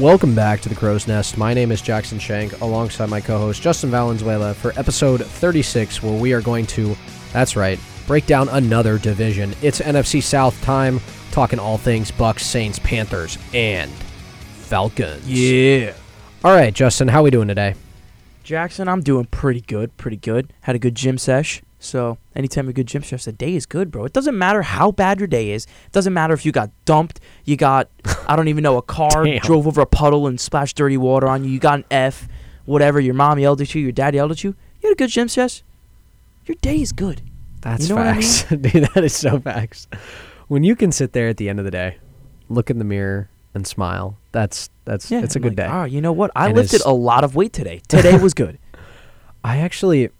Welcome back to the Crow's Nest. My name is Jackson Shank, alongside my co-host Justin Valenzuela for episode 36, where we are going to, that's right, break down another division. It's NFC South time, talking all things Bucks, Saints, Panthers, and Falcons. Yeah. All right, Justin, how are we doing today? Jackson, I'm doing pretty good, pretty good. Had a good gym sesh. So anytime a good gym sesh, the day is good, bro. It doesn't matter how bad your day is. It doesn't matter if you got dumped, you got, I don't even know, a car drove over a puddle and splashed dirty water on you. You got an F, whatever. Your mom yelled at you, your dad yelled at you. You had a good gym sesh. Your day is good. That's You know what I facts. Dude, that is so facts. When you can sit there at the end of the day, look in the mirror and smile, that's that's Yeah, it's a I'm good like, day. Oh, you know what? I And lifted a lot of weight today. Today was good. I actually,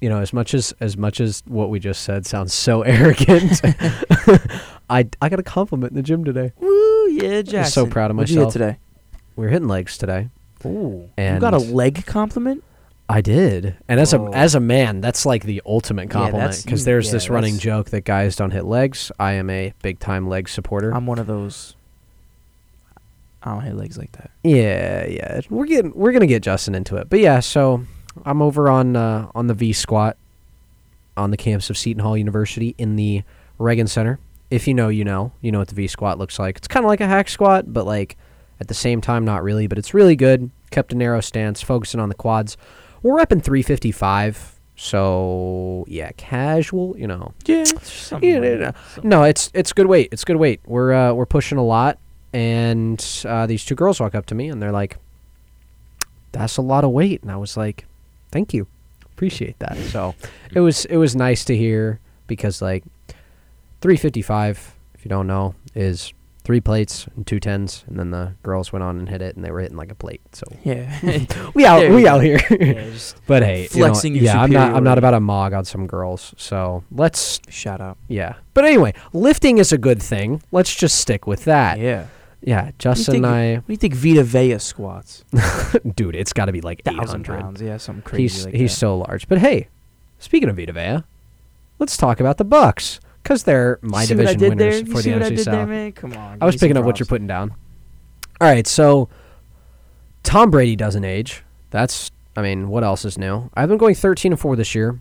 you know, as much as as much as what we just said sounds so arrogant, I I got a compliment in the gym today. Woo, yeah, Jackson. so proud of What'd myself. today? We were hitting legs today. Ooh. And you got a leg compliment? I did, and as Oh. a as a man, that's like the ultimate compliment because mm, there's yeah, this running joke that guys don't hit legs. I am a big time leg supporter. I'm one of those. I don't hit legs like that. Yeah, yeah. We're getting we're gonna get Justin into it. But yeah, so I'm over on uh, on the V squat on the campus of Seton Hall University in the Regan Center. If you know, you know. You know what the V squat looks like. It's kinda like a hack squat, but like at the same time not really, but it's really good. Kept a narrow stance, focusing on the quads. We're up in three fifty five. So yeah, casual, you know. Yeah, Yeah, no, no. No, it's it's good weight. It's good weight. We're uh, we're pushing a lot, and uh, these two girls walk up to me and they're like, "That's a lot of weight," and I was like, "Thank you, appreciate that." So it was it was nice to hear because like 355, if you don't know, is three plates and two tens, and then the girls went on and hit it, and they were hitting like a plate. So Yeah. we out we out here. yeah but hey, you know, Flexing yeah, I'm not I'm not about a mog on some girls. So let's shout out. yeah. But anyway, lifting is a good thing. Let's just stick with that. Yeah. Yeah. Justin and I, What do you think Vita Vea squats? dude, it's got to be like Thousand 800. pounds. Yeah, something crazy He's like he's that. so large. But hey, speaking of Vita Vea, let's talk about the Bucks cuz they're my See what I division did there? winners You for see the what I NFC did South. man? Come on. I was picking up what you're putting down. All right, so Tom Brady doesn't age. That's I mean, what else is new? I've been going 13 and 4 this year.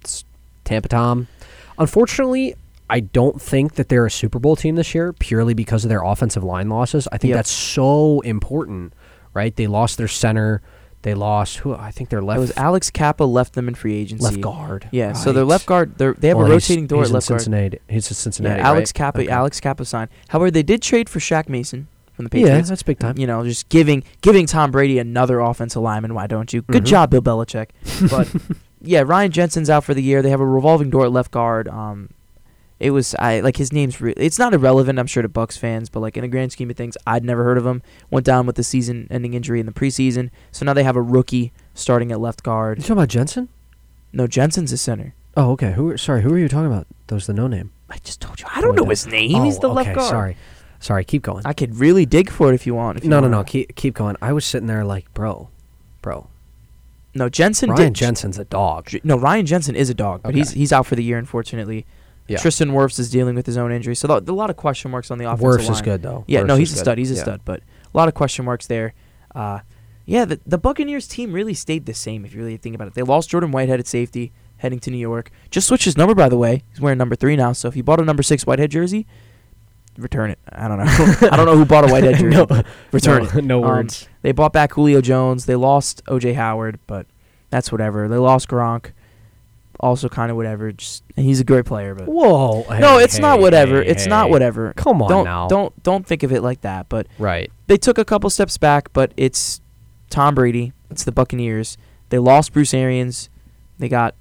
It's Tampa Tom. Unfortunately, I don't think that they're a Super Bowl team this year purely because of their offensive line losses. I think Yep. that's so important, right? They lost their center. They lost who I think their It left was Alex Cappa left them in free agency. left guard. Yeah, so their Right. left guard, they're, have Well, a he's- rotating door he's at left guard. Cincinnati. He's in Cincinnati. Yeah, Alex right? Cappa, Okay. Alex Cappa signed. However, they did trade for Shaq Mason from the Patriots. Yeah, that's big time. You know, just giving giving Tom Brady another offensive lineman. Why don't you? Good Mhm. job, Bill Belichick. But yeah, Ryan Jensen's out for the year. They have a revolving door at left guard. Um, it was I like his name's. Re- it's not irrelevant, I'm sure, to Bucks fans, but like in a grand scheme of things, I'd never heard of him. Went down with the season-ending injury in the preseason, so now they have a rookie starting at left guard. You talking about Jensen? No, Jensen's a center. Oh, okay. Who? Sorry, who are you talking about? Was the no name. I just told you. I don't know his name. He's Oh, the left okay, guard. Sorry, sorry. Keep going. I could really dig for it if you want. If you no, no, want. no. Keep keep going. I was sitting there like, bro, bro. No, Jensen Ryan did. Jensen's a dog. No, Ryan Jensen is a dog, but he's he's out for the year, unfortunately. Yeah. Tristan Wirfs is dealing with his own injury, so th- a lot of question marks on the offensive Worse line. is good though. Yeah, Wirfs no, he's a good. stud. He's a Yeah. stud, but a lot of question marks there. Uh, yeah, the, the Buccaneers team really stayed the same if you really think about it. They lost Jordan Whitehead at safety, heading to New York. Just switched his number, by the way. He's wearing number three now. So if you bought a number six Whitehead jersey, return it. I don't know. I don't know who bought a Whitehead jersey. No, return no, it. no Um, words. They bought back Julio Jones. They lost OJ Howard, but that's whatever. They lost Gronk. Also, kind of whatever. Just he's a great player, but Whoa. no, hey, it's not whatever. hey, it's not whatever. Come on don't now. don't don't think of it like that. But Right. they took a couple steps back. But it's Tom Brady. It's the Buccaneers. They lost Bruce Arians. They got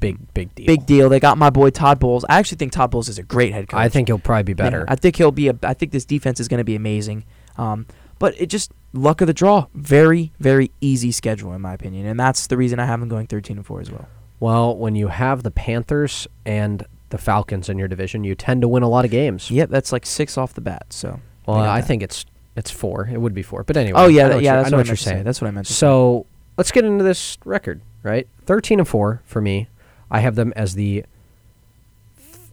Big big deal. big deal. They got my boy Todd Bowles. I actually think Todd Bowles is a great head coach. I think he'll probably be better. I think he'll be a. I think this defense is going to be amazing. Um, but it just luck of the draw. Very very easy schedule in my opinion, and that's the reason I have them going thirteen and four as well. Well, when you have the Panthers and the Falcons in your division, you tend to win a lot of games. Yep, that's like six off the bat. So. Well, I think it's it's four. It would be four, but anyway. Oh yeah, that- yeah. That's I know what, what you're meant to say. saying. That's what I meant. Say. So let's get into this record, right? Thirteen and four for me. I have them as the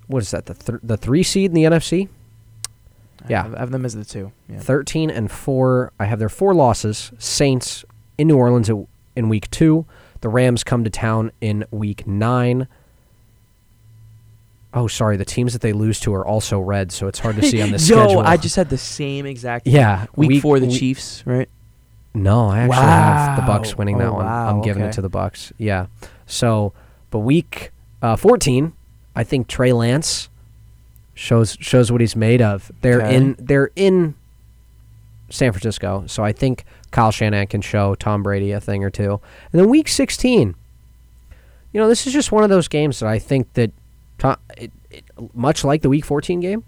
what is that? The th- the three seed in the NFC. Yeah. I have, them as the two. Yeah. 13 and 4. I have their four losses. Saints in New Orleans in week 2. The Rams come to town in week 9. Oh, sorry. The teams that they lose to are also red, so it's hard to see on the Yo, schedule. I just had the same exact. yeah, Week, four, the week- Chiefs, right? No, I actually have the Bucks winning Oh, that one. wow, I'm giving okay. it to the Bucks. Yeah. So, but week uh, 14, I think Trey Lance shows shows what he's made of. They're Okay. in they're in San Francisco, so I think Kyle Shanahan can show Tom Brady a thing or two. And then week 16, you know, this is just one of those games that I think that Tom, it, it, much like the week 14 game,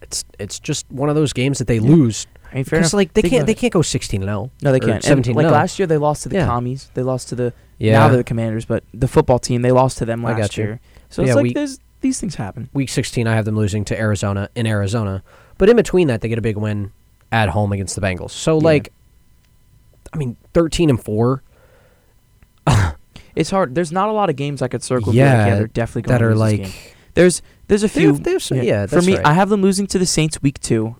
it's it's just one of those games that they lose I mean, fair because like they Think can't they can't go 16 and 0. No, they can't. 17 like no. last year, they lost to the Yeah. commies. They lost to the Yeah. now they're the Commanders, but the football team they lost to them last year. So Yeah, it's like we- there's these things happen. Week 16, I have them losing to Arizona in Arizona, but in between that, they get a big win at home against the Bengals. So Yeah. like, I mean, 13 and four It's hard. There's not a lot of games I could circle. Yeah, Yeah, yeah they're definitely going that to are like. There's there's a few. they have some- yeah, for me, right. I have them losing to the Saints week two.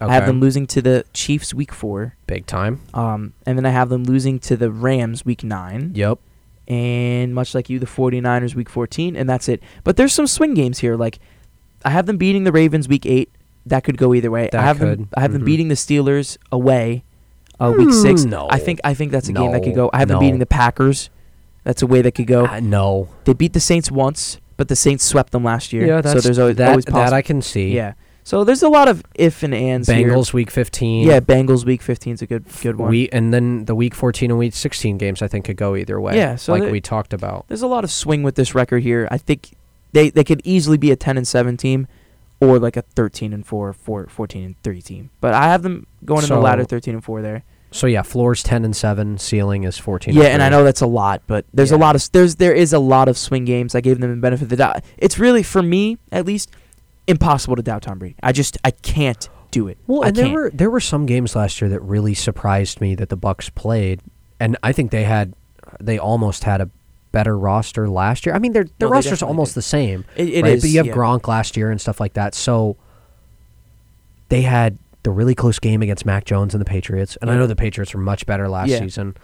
I have them losing to the Chiefs week four. big time. Um, and then I have them losing to the Rams week nine. Yep. And much like you, the 49ers week 14, and that's it. But there's some swing games here. Like, I have them beating the Ravens week eight. That could go either way. That I have could. them. I have Mhm. them beating the Steelers away, uh, week six. Mm, no. I think. I think that's a game that could No, go. I have them no. beating the Packers. That's a way that could go. Uh, no. They beat the Saints once, but the Saints swept them last year. Yeah, that's so there's always, that. always that possible. I can see. yeah. So there's a lot of if and ands here. Bengals week 15. Yeah, Bengals week 15 is a good good one. We and then the week 14 and week 16 games I think could go either way. Yeah, so like we talked about. There's a lot of swing with this record here. I think they they could easily be a 10 and 7 team or like a 13 and 4, 4 14 and 3 team. But I have them going in the latter 13 and 4 there. So yeah, floors 10 and 7, ceiling is 14. Yeah, and I know that's a lot, but there's a lot of there's there is a lot of swing games. I gave them the benefit of the doubt. It's really for me at least impossible to doubt Tom Brady. I just I can't do it. Well, I and there were there were some games last year that really surprised me that the Bucks played, and I think they had they almost had a better roster last year. I mean, their their No, roster's almost did. the same, It, it right? is, but you have yeah. Gronk last year and stuff like that. So they had the really close game against Mac Jones and the Patriots, and I know the Patriots were much better last Yeah. season.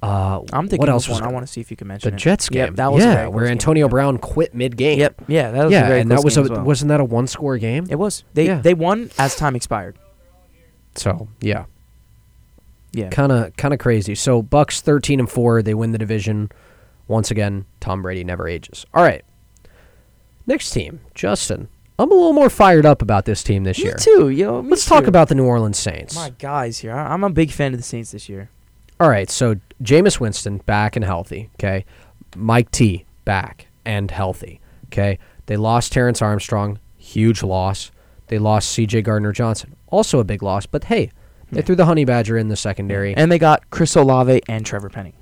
Uh, I'm thinking what else was one. I want to see if you can mention the it. Jets game? Yep, that was yeah, where close game, Antonio. Brown quit mid game. Yep. Yeah, that was a yeah, and that was a well. wasn't that a one score game? It was. They Yeah. they won as time expired. So yeah, Yeah. kind of kind of crazy. So Bucks thirteen and four, they win the division. Once again, Tom Brady never ages. All right, next team, Justin. I'm a little more fired up about this team this year. Me year. too, yo. Let's talk about the New Orleans Saints. my guys here. I'm a big fan of the Saints this year. All right, so Jameis Winston back and healthy. Okay, Mike T back and healthy. Okay, they lost Terrence Armstrong, huge loss. They lost C.J. Gardner Johnson, also a big loss. But hey, they Yeah. threw the Honey Badger in the secondary And they got Chris Olave and Trevor Penning.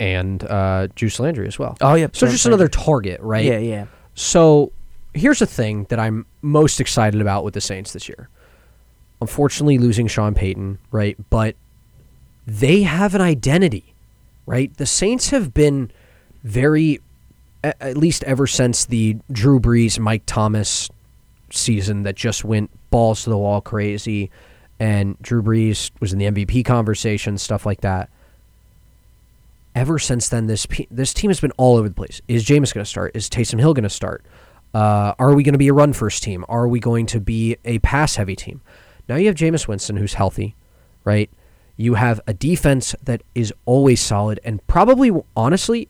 And uh, Juice Landry as well. Oh yeah. So just another target, right? Yeah, yeah. So here's the thing that I'm most excited about with the Saints this year. Unfortunately, losing Sean Payton, right? But they have an identity, right? The Saints have been very, at least ever since the Drew Brees, Mike Thomas season that just went balls to the wall crazy, and Drew Brees was in the MVP conversation, stuff like that. Ever since then, this pe- this team has been all over the place. Is Jameis going to start? Is Taysom Hill going to start? Uh, are we going to be a run first team? Are we going to be a pass heavy team? Now you have Jameis Winston, who's healthy, right? You have a defense that is always solid and probably, honestly,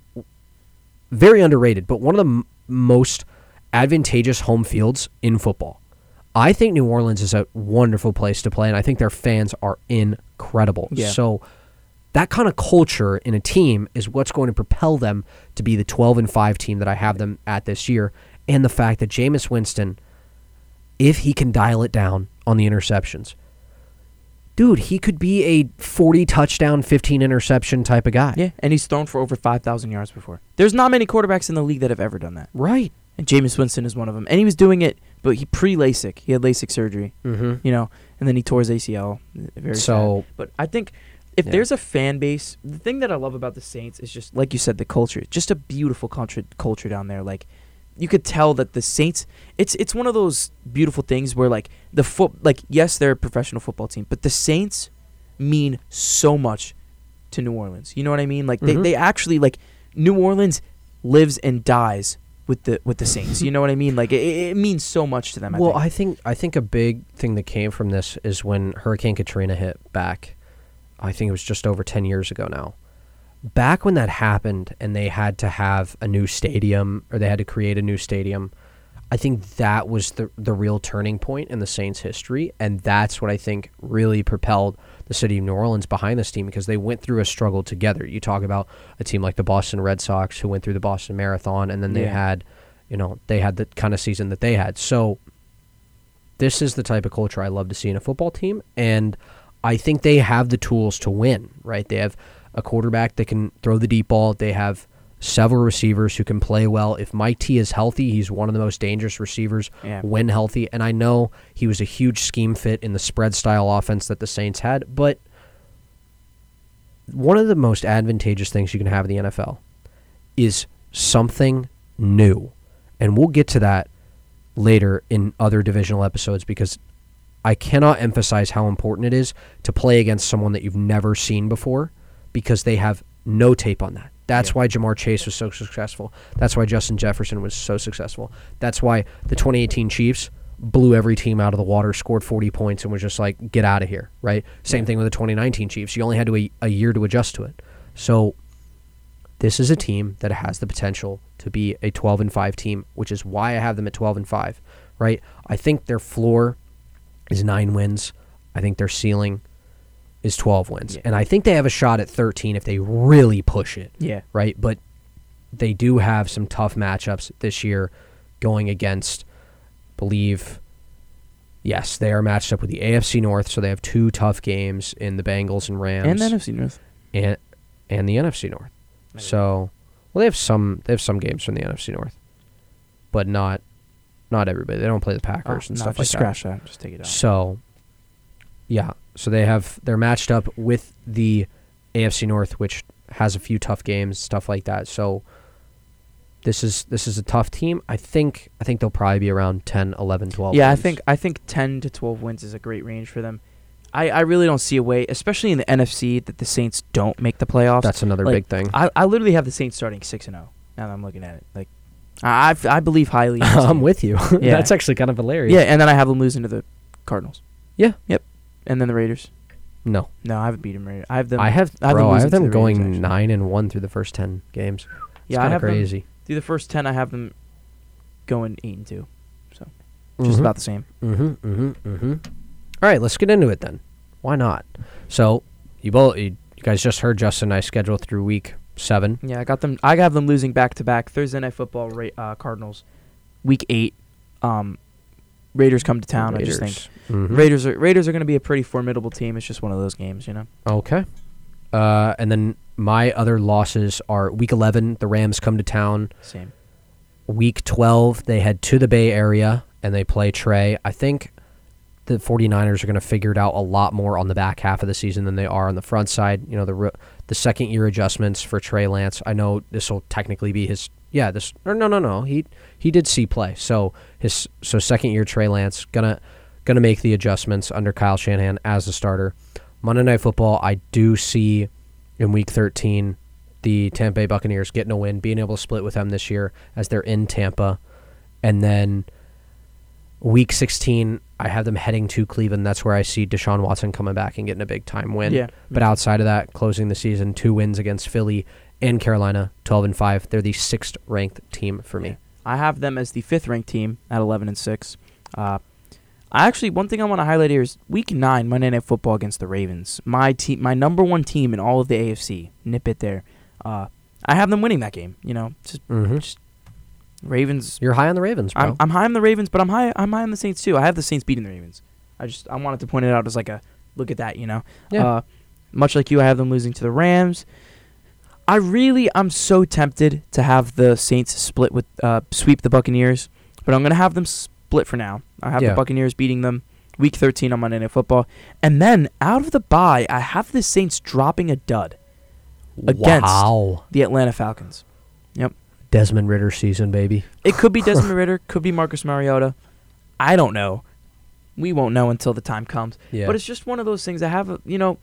very underrated, but one of the m- most advantageous home fields in football. I think New Orleans is a wonderful place to play, and I think their fans are incredible. Yeah. So that kind of culture in a team is what's going to propel them to be the 12 and 5 team that I have them at this year. And the fact that Jameis Winston, if he can dial it down on the interceptions, dude, he could be a 40 touchdown, 15 interception type of guy. Yeah, and he's thrown for over 5,000 yards before. There's not many quarterbacks in the league that have ever done that. Right. And Jameis Winston is one of them. And he was doing it, but he pre LASIK. He had LASIK surgery, Mm-hmm. you know, and then he tore his ACL. Very sad. So, But I think if Yeah. there's a fan base, the thing that I love about the Saints is just like you said, the culture. Just a beautiful culture culture down there. Like you could tell that the Saints. It's it's one of those beautiful things where like the foot like yes they're a professional football team, but the Saints mean so much to New Orleans. You know what I mean? Like they, mm-hmm. they actually like New Orleans lives and dies with the with the Saints. You know what I mean? Like it, it means so much to them. I well, think. I think I think a big thing that came from this is when Hurricane Katrina hit back. I think it was just over ten years ago now. Back when that happened, and they had to have a new stadium, or they had to create a new stadium. I think that was the the real turning point in the Saints' history, and that's what I think really propelled the city of New Orleans behind this team because they went through a struggle together. You talk about a team like the Boston Red Sox who went through the Boston Marathon, and then they Yeah. had, you know, they had the kind of season that they had. So this is the type of culture I love to see in a football team, and I think they have the tools to win. Right? They have a quarterback that can throw the deep ball. They have several receivers who can play well. If Mike T is healthy, he's one of the most dangerous receivers Yeah. when healthy. And I know he was a huge scheme fit in the spread style offense that the Saints had, but one of the most advantageous things you can have in the NFL is something new. And we'll get to that later in other divisional episodes because I cannot emphasize how important it is to play against someone that you've never seen before because they have no tape on that. That's Yeah. why Ja'Marr Chase was so successful. That's why Justin Jefferson was so successful. That's why the 2018 Chiefs blew every team out of the water, scored 40 points, and was just like, get out of here, right? Same Yeah. thing with the 2019 Chiefs. You only had to a, a year to adjust to it. So this is a team that has the potential to be a 12 and 5 team, which is why I have them at 12 and 5, right? I think their floor is 9 wins. I think their ceiling is 12 wins. Yeah. And I think they have a shot at 13 if they really push it, yeah. right? But they do have some tough matchups this year going against believe yes, they are matched up with the AFC North, so they have two tough games in the Bengals and Rams And the NFC North. and and the NFC North. So, well, they have some they have some games from the NFC North, but not not everybody. They don't play the oh, Packers and Oh, no, stuff just like scratch that. Just take it that. out. So, yeah, so they have they're matched up with the AFC North, which has a few tough games, stuff like that. So, this is this is a tough team. I think I think they'll probably be around 10, 11, 12. yeah, I think I think 10 to 12 wins is a great range for them. I, I really don't see a way, especially in the NFC, that the Saints don't make the playoffs. that's another like, big thing. I, I literally have the Saints starting 6 and 0. Now that I'm looking at it, like I I, I believe highly. in this I'm team. with you. Yeah. that's actually kind of hilarious. Yeah, and then I have them losing to the Cardinals. Yeah. Yep. And then the Raiders. No, No, I haven't beat them. Raiders. I have them. I have I have them. I losing have to them the Raiders, going actually. nine and one through the first ten games. It's yeah, I kinda have them crazy. through the first 10. I have them going eight and two, so just Mhm. about the same. Mm-hmm. Mm-hmm. Mm-hmm. All right, let's get into it then. Why not? So you both, you, you guys just heard Justin and I schedule through week seven. Yeah, I got them. I have them losing back to back. Thursday night football, Ra- uh, Cardinals, week eight. Um, Raiders come to town. I just think Mhm. Raiders are Raiders are going to be a pretty formidable team. It's just one of those games, you know. Okay. Uh, and then my other losses are week eleven. The Rams come to town. Same. Week twelve, they head to the Bay Area and they play Trey. I think the 49ers are going to figure it out a lot more on the back half of the season than they are on the front side. You know, the the second year adjustments for Trey Lance. I know this will technically be his yeah, this or no no no. He he did see play. So his so second year Trey Lance gonna gonna make the adjustments under Kyle Shanahan as the starter. Monday Night Football, I do see in week 13 the Tampa Bay Buccaneers getting a win, being able to split with them this year as they're in Tampa. And then week 16, I have them heading to Cleveland. That's where I see Deshaun Watson coming back and getting a big time win. Yeah. But outside of that, closing the season, two wins against Philly and Carolina, 12 and 5. They're the sixth ranked team for me. I have them as the fifth ranked team at 11 and six. Uh, I actually one thing I want to highlight here is Week Nine Monday Night Football against the Ravens. My team, my number one team in all of the AFC. Nip it there. Uh, I have them winning that game. You know, just Mm-hmm. Ravens. You're high on the Ravens, bro. I'm, I'm high on the Ravens, but I'm high. I'm high on the Saints too. I have the Saints beating the Ravens. I just I wanted to point it out as like a look at that. You know. Yeah. Uh, much like you, I have them losing to the Rams. I really, I'm so tempted to have the Saints split with uh, sweep the Buccaneers, but I'm gonna have them split for now. I have Yeah. the Buccaneers beating them week 13 on Monday Night Football, and then out of the bye, I have the Saints dropping a dud against wow. the Atlanta Falcons. Desmond Ridder season, baby. It could be Desmond Ridder, could be Marcus Mariota. I don't know. We won't know until the time comes. Yeah. But it's just one of those things I have, a, you know,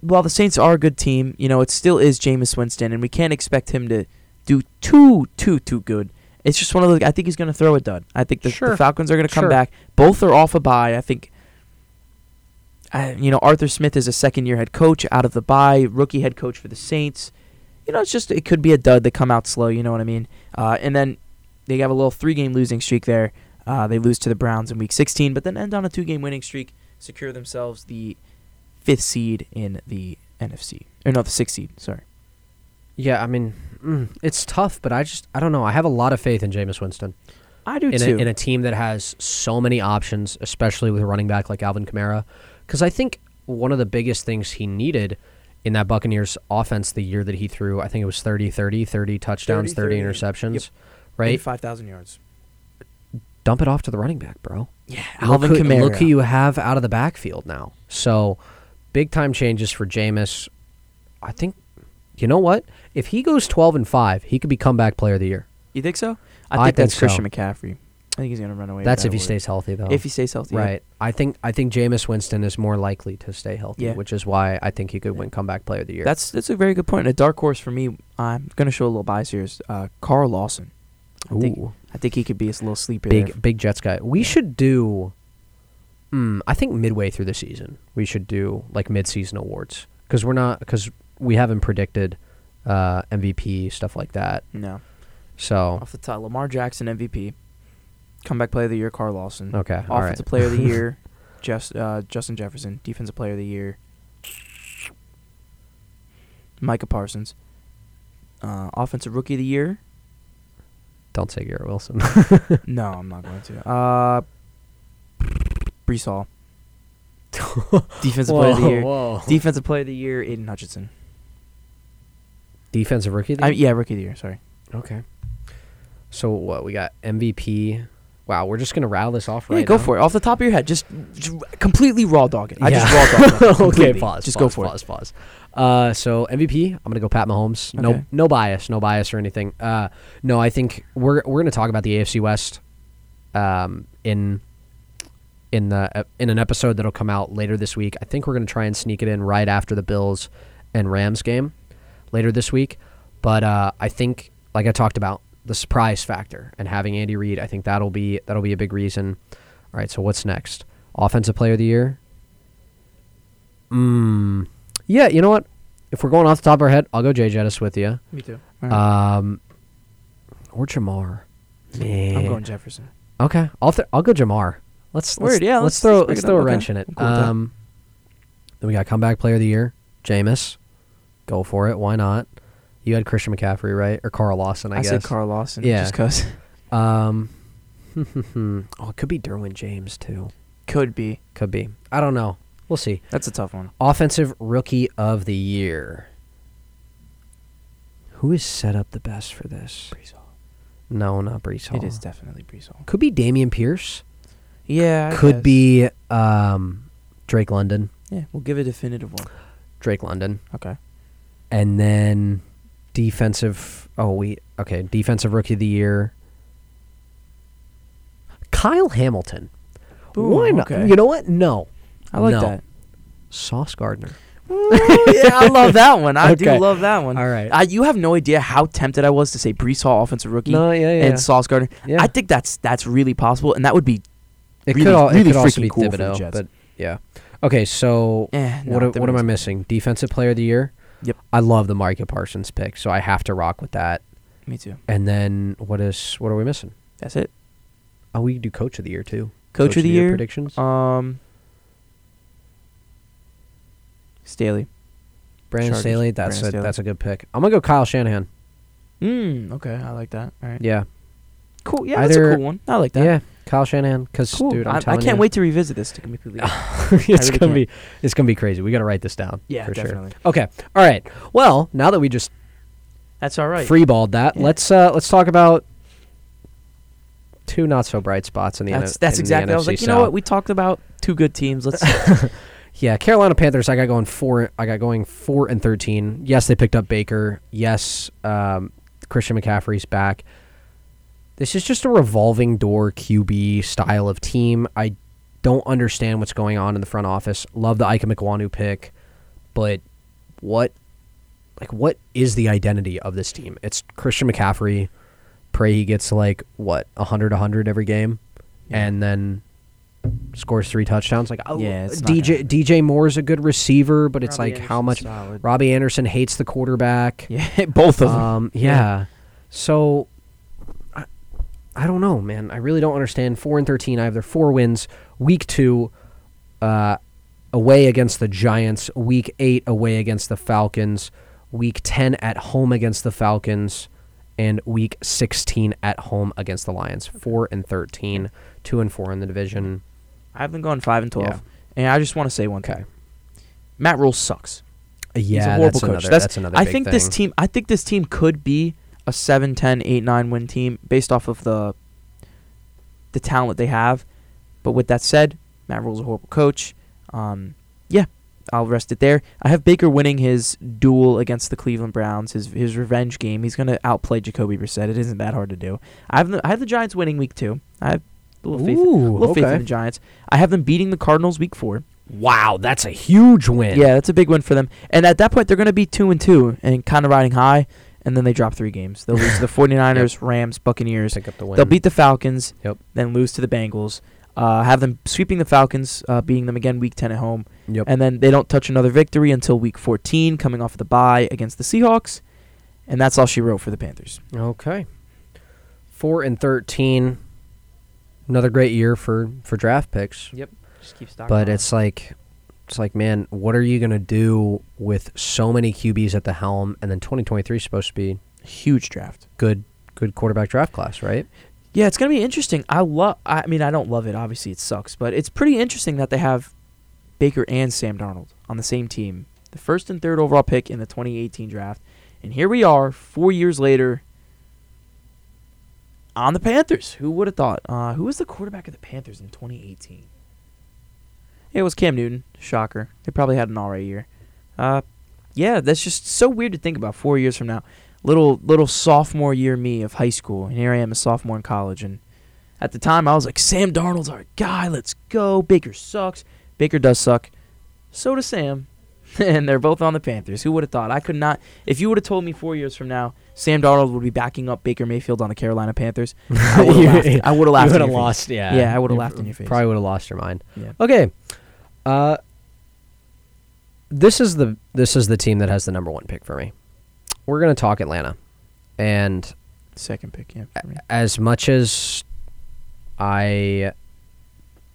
while the Saints are a good team, you know, it still is Jameis Winston, and we can't expect him to do too, too, too good. It's just one of those. I think he's going to throw a dud. I think the, the Falcons are going to come Sure. back. Both are off a bye. I think. I, you know, Arthur Smith is a second-year head coach out of the bye, rookie head coach for the Saints. You know, it's just it could be a dud. They come out slow. You know what I mean? Uh, and then they have a little three-game losing streak there. Uh, they lose to the Browns in Week 16, but then end on a two-game winning streak, secure themselves the fifth seed in the NFC, or no, the sixth seed. Sorry. Yeah, I mean, mm, it's tough, but I just I don't know. I have a lot of faith in Jameis Winston I do in too. a, in a team that has so many options, especially with a running back like Alvin Kamara. Because I think one of the biggest things he needed in that Buccaneers offense the year that he threw, I think it was 30 30, 30 touchdowns, 30, 30, interceptions, yep. right? five thousand yards. Dump it off to the running back, bro. Yeah, Alvin look who, Look who you have out of the backfield now. So, big time changes for Jameis. I think, you know what? If he goes 12 and 5, he could be comeback player of the year. You think so? I I think, that's think Christian so. McCaffrey. I think he's gonna run away. That's if he award. stays healthy, though. If he stays healthy, yeah. right. I think I think Jameis Winston is more likely to stay healthy, Yeah. which is why I think he could win comeback player of the year. That's that's a very good point. A dark horse for me. I'm gonna show a little bias here. Is uh, Carl Lawson. I think Ooh, I think he could be a little sleeper. there. big big Jets guy. We Yeah. should do. Mm, I think midway through the season, we should do like mid-season awards because we're not because we haven't predicted uh, MVP stuff like that. No, So off the top, Lamar Jackson MVP, comeback player of the year, Carl Lawson. okay, all right. Offensive player of the year, Just, uh, Justin Jefferson. Defensive player of the year, Micah Parsons. Uh, offensive rookie of the year. Don't say Garrett Wilson. No, I'm not going to. Uh, Breece Hall. Defensive player of the year. whoa. Defensive player of the year, Aidan Hutchinson. Defensive rookie. of the I, year? yeah, rookie of the year. Sorry. Okay. So what we got? MVP. Wow, we're just gonna rattle this off Yeah, right go now? for it. Off the top of your head, just, just completely raw dog it. I Yeah. just raw dog it. okay, pause. Just pause, go for it. pause, Pause. Uh, so MVP, I'm gonna go Pat Mahomes. No, Okay. no bias, no bias or anything. Uh, no, I think we're we're gonna talk about the AFC West, um, in in the uh, in an episode that'll come out later this week. I think we're gonna try and sneak it in right after the Bills and Rams game later this week. But uh, I think, like I talked about, the surprise factor and having Andy Reid, I think that'll be that'll be a big reason. All right, so what's next? Offensive Player of the Year. Mm, yeah, you know what? If we're going off the top of our head, I'll go Jay Jettis with you. Me too. Um, or Ja'Marr. Man. I'm going Jefferson. Okay, I'll th- I'll go Ja'Marr. Let's let's, yeah, let's let's- throw let's break let's it throw up. a Okay. wrench in it. Cool. Um, then we got comeback player of the year, Jameis. Go for it. Why not? You had Christian McCaffrey, right? Or Carl Lawson, I, guess. I, guess. said Carl Lawson. Yeah. Just because. Um, oh, it could be Derwin James too. Could be. Could be. I don't know. We'll see. That's a tough one. Offensive rookie of the year. Who is set up the best for this? Breece Hall. No, not Breece Hall. It is definitely Breece Hall. Could be Dameon Pierce. Yeah. I Could guess. be um, Drake London. Yeah, we'll give a definitive one. Drake London. Okay. And then defensive. Oh, we okay. Defensive rookie of the year. Kyle Hamilton. Boom, Why not? okay. You know what? No. I like No. that. Sauce Gardner. yeah, I love that one. I Okay. do love that one. All right. I, you have no idea how tempted I was to say Breece Hall, offensive rookie, no, yeah, yeah. and Sauce Gardner. yeah. I think that's that's really possible, and that would be it really- could, al- it really could also be cool for the Thibodeau, Jets. but yeah. Okay, so eh. what no, a- what am I missing? Defensive player of the year. Yep. I love the Micah Parsons pick, so I have to rock with that. Me too. And then what is what are we missing? That's it. Oh, we do coach of the year too. Coach, of the year. predictions. Um. Staley. Brandon Chargers. Staley. That's Brandon a Staley. that's a good pick. I'm gonna go Kyle Shanahan. Mm, okay, I like that. All right. Yeah. Cool. Yeah, that's a cool one. I like that. Yeah, Kyle Shanahan. Because Cool. dude, I'm I, I can't you, wait to revisit this. To be completely it's really gonna can't. be it's gonna be crazy. We got to write this down. Yeah, for definitely. sure. Okay. All right. Well, now that we just That's all right. freeballed that, Yeah. let's uh let's talk about two not so bright spots in the That's N- that's exactly. I was like, you know what? We talked about two good teams. Let's. Yeah, Carolina Panthers. I got going four. I got going four and thirteen. Yes, they picked up Baker. Yes, um, Christian McCaffrey's back. This is just a revolving door QB style of team. I don't understand what's going on in the front office. Love the Ikem Ekwonu pick, but what like what is the identity of this team? It's Christian McCaffrey. Pray he gets like what, 100 100 every game Yeah. and then scores three touchdowns. Like oh, Yeah, DJ DJ Moore is a good receiver, but it's Robbie like how much solid. Robbie Anderson hates the quarterback. Yeah, both of them. Um, yeah. So I, I don't know, man. I really don't understand. Four and thirteen. I have their four wins. Week two, uh, away against the Giants. Week eight, away against the Falcons. Week ten at home against the Falcons, and week sixteen at home against the Lions. Four and thirteen. Two and four in the division. I have them going five and twelve. Yeah. And I just want to say one thing. Okay. Matt Rhule sucks. Yeah, He's a horrible that's coach. another. That's- That's, another. I think this team. I think this team could be a 7, 10, 8, 9 win team based off of the the talent they have. But with that said, Matt Rhule's a horrible coach. Um, yeah, I'll rest it there. I have Baker winning his duel against the Cleveland Browns, his his revenge game. He's gonna outplay Jacoby Brissett. It isn't that hard to do. I have the, I have the Giants winning week two. I have a little faith, a Ooh, little faith in the Giants. I have them beating the Cardinals week four. Wow, that's a huge win. Yeah, that's a big win for them. And at that point, they're going to be 2 and 2 and kind of riding high. And then they drop three games. They'll lose to the 49ers, Rams, Buccaneers. pick up the win. They'll beat the Falcons, Yep. then lose to the Bengals. Uh, have them sweeping the Falcons, uh, beating them again week 10 at home. Yep. And then they don't touch another victory until week 14, coming off of the bye against the Seahawks. And that's all she wrote for the Panthers. Okay. Four and thirteen. Another great year for for draft picks. Yep. Just keep stocking But it's like it's like, man, what are you gonna do with so many QBs at the helm and then twenty twenty three is supposed to be a huge draft. good good quarterback draft class, right? Yeah, it's gonna be interesting. I love. I mean, I don't love it. Obviously, it sucks, but it's pretty interesting that they have Baker and Sam Darnold on the same team, the first and third overall pick in the 2018 draft, and here we are, four years later, on the Panthers. Who would have thought? Uh, who was the quarterback of the Panthers in 2018? It was Cam Newton. Shocker. They probably had an alright year. Uh, yeah, that's just so weird to think about. Four years from now little little sophomore year me of high school, and here I am a sophomore in college. And at the time, I was like, Sam Darnold's our guy. Let's go. Baker sucks. Baker does suck. So does Sam. and they're both on the Panthers. Who would have thought? I could not. If you would have told me four years from now, Sam Darnold would be backing up Baker Mayfield on the Carolina Panthers, I would have laughed. I would have laughed. you would have your face. lost, yeah. Yeah, I would've laughed in your face. Probably would have lost your mind. Yeah. Okay. Uh this is the this is the team that has the number one pick for me. We're gonna talk Atlanta. And Second pick, yeah. For me. as much as I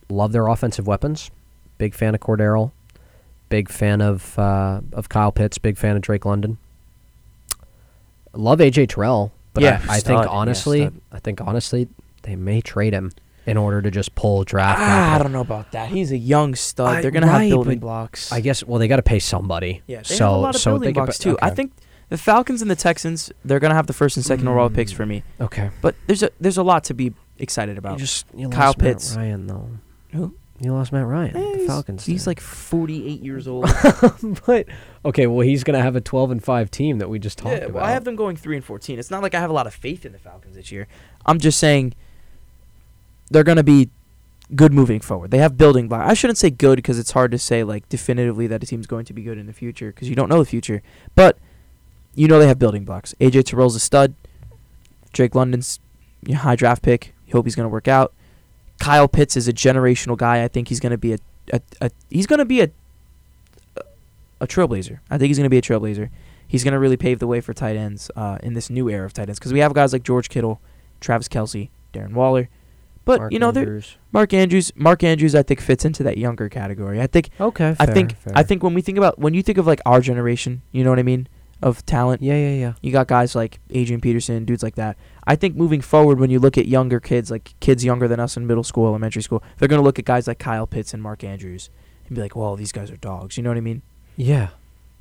love their offensive weapons, big fan of Cordero, big fan of uh, of Kyle Pitts, big fan of Drake London. Love AJ Terrell, but Yeah, I, I think honestly, stud. I think honestly, they may trade him in order to just pull draft. Ah, I don't know about that. He's a young stud. I- They're gonna right, have building but blocks. I guess. Well, they got to pay somebody. Yeah, they so have a lot of so building they could blocks bu- too. I okay. think the Falcons and the Texans, they're gonna have the first and second overall picks Mm. for me. Okay. But there's a there's a lot to be excited You about. just you Kyle lost Matt Pitts. Ryan though. Who? You lost Matt Ryan. Eh, the he's- Falcons. He's did. like 48 years old. but okay, well he's gonna have a twelve and five team that we just talked yeah, about. well, I have them going three and 14. It's not like I have a lot of faith in the Falcons this year. I'm just saying they're gonna be good moving forward. They have building blocks. I shouldn't say good because it's hard to say like definitively that a team's going to be good in the future because you don't know the future. But you know they have building blocks. AJ Terrell's a stud. Drake London's you know, high draft pick. You hope he's going to work out. Kyle Pitts is a generational guy. I think he's going to be a, a, a he's going to be a a trailblazer. I think he's going to be a trailblazer. He's going to really pave the way for tight ends uh, in this new era of tight ends because we have guys like George Kittle, Travis Kelce, Darren Waller. But Mark you know, Andrews. Mark Andrews. Mark Andrews, I think, fits into that younger category. I think. Okay, I fair, think. fair. I think when we think about when you think of like our generation, you know what I mean, of talent. Yeah, yeah, yeah. You got guys like Adrian Peterson, dudes like that. I think moving forward, when you look at younger kids, like kids younger than us in middle school, elementary school, they're gonna look at guys like Kyle Pitts and Mark Andrews and be like, "Well, these guys are dogs." You know what I mean? Yeah,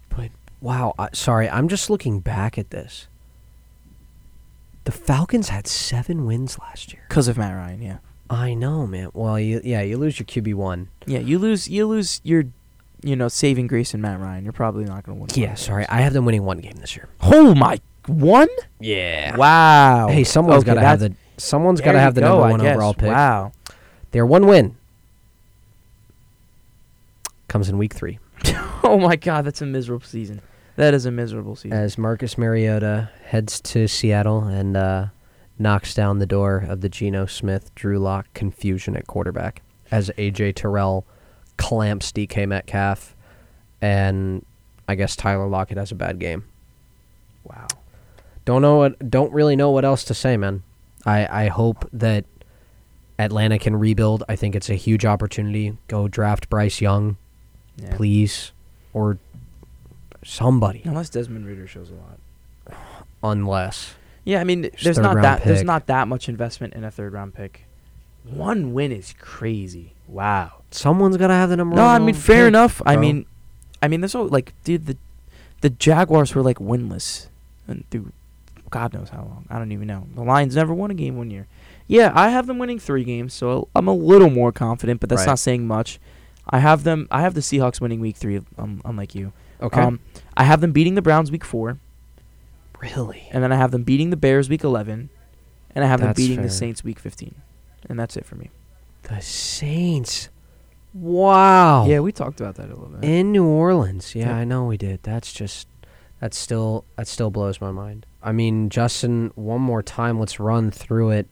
but wow. I, sorry, I'm just looking back at this. The Falcons had seven wins last year. Because of Matt Ryan. Yeah. I know, man. Well, you, yeah, you lose your QB one. Yeah. You lose. You lose your, you know, saving grace in Matt Ryan. You're probably not gonna win. Yeah, sorry, games. I have them winning one game this year. Oh my one. Yeah. Wow. Hey, someone's Okay, got to have the someone's got to have the go, number one overall pick. Wow. Their one win comes in week three Oh my God, that's a miserable season. That is a miserable season. as Marcus Mariota heads to Seattle and uh, knocks down the door of the Geno Smith Drew Lock confusion at quarterback as AJ Terrell clamps DK Metcalf and I guess Tyler Lockett has a bad game. wow. Don't know what don't really know what else to say, man. I I hope that Atlanta can rebuild. I think it's a huge opportunity. Go draft Bryce Young, Yeah. please, or somebody. Unless Desmond Ridder shows a lot. Unless Yeah, I mean, there's not that there's not that much investment in a third round pick. One win is crazy. Wow. someone's to have the number. No, I mean fair pick, enough. I mean, I mean, there's all like, dude, the the Jaguars were like winless, and through God knows how long. I don't even know. The Lions never won a game one year. Yeah, I have them winning three games, so I'm a little more confident, but that's Right. not saying much. I have them. I have the Seahawks winning week three, um, unlike you. Okay. Um, I have them beating the Browns week four, really? and then I have them beating the Bears week eleven, and I have them That's beating the. Saints week fifteen, and that's it for me. The Saints. Wow. Yeah, we talked about that a little bit. in New Orleans. Yeah, Yep. I know we did. That's just that's still that still blows my mind. I mean, Justin, one more time, let's run through it.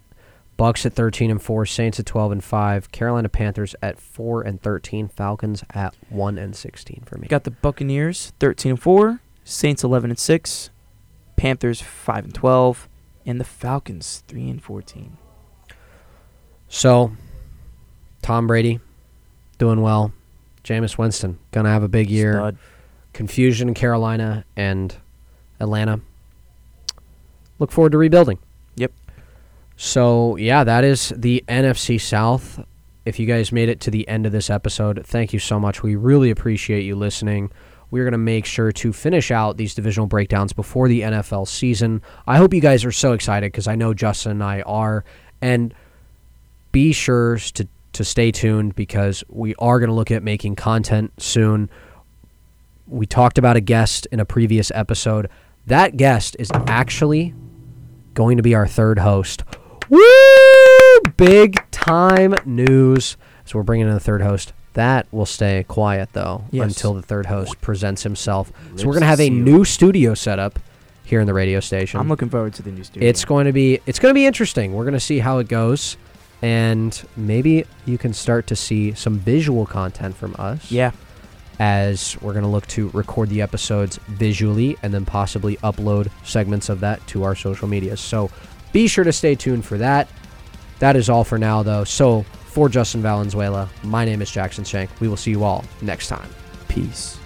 Bucks at 13 and 4, Saints at 12 and 5, Carolina Panthers at 4 and 13, Falcons at 1 and 16 for me. Got the Buccaneers thirteen and four, Saints eleven and six, Panthers five and twelve, and the Falcons three and fourteen. So, Tom Brady doing well. Jameis Winston going to have a big year. Stud. Confusion in Carolina and Atlanta. Look forward to rebuilding. Yep. So, yeah, that is the NFC South. If you guys made it to the end of this episode, thank you so much. We really appreciate you listening. We're going to make sure to finish out these divisional breakdowns before the NFL season. I hope you guys are so excited because I know Justin and I are. And be sure to, to stay tuned because we are going to look at making content soon. We talked about a guest in a previous episode. That guest is actually going to be our third host. Woo! Big time news. So we're bringing in the third host. That will stay quiet though Yes. until the third host presents himself. So we're going to have a new studio setup here in the radio station. I'm looking forward to the new studio. It's going to be it's going to be interesting. We're going to see how it goes and maybe you can start to see some visual content from us yeah. as we're going to look to record the episodes visually and then possibly upload segments of that to our social medias. So be sure to stay tuned for that. That is all for now though. So for Justin Valenzuela, my name is Jackson Shank. We will see you all next time. Peace.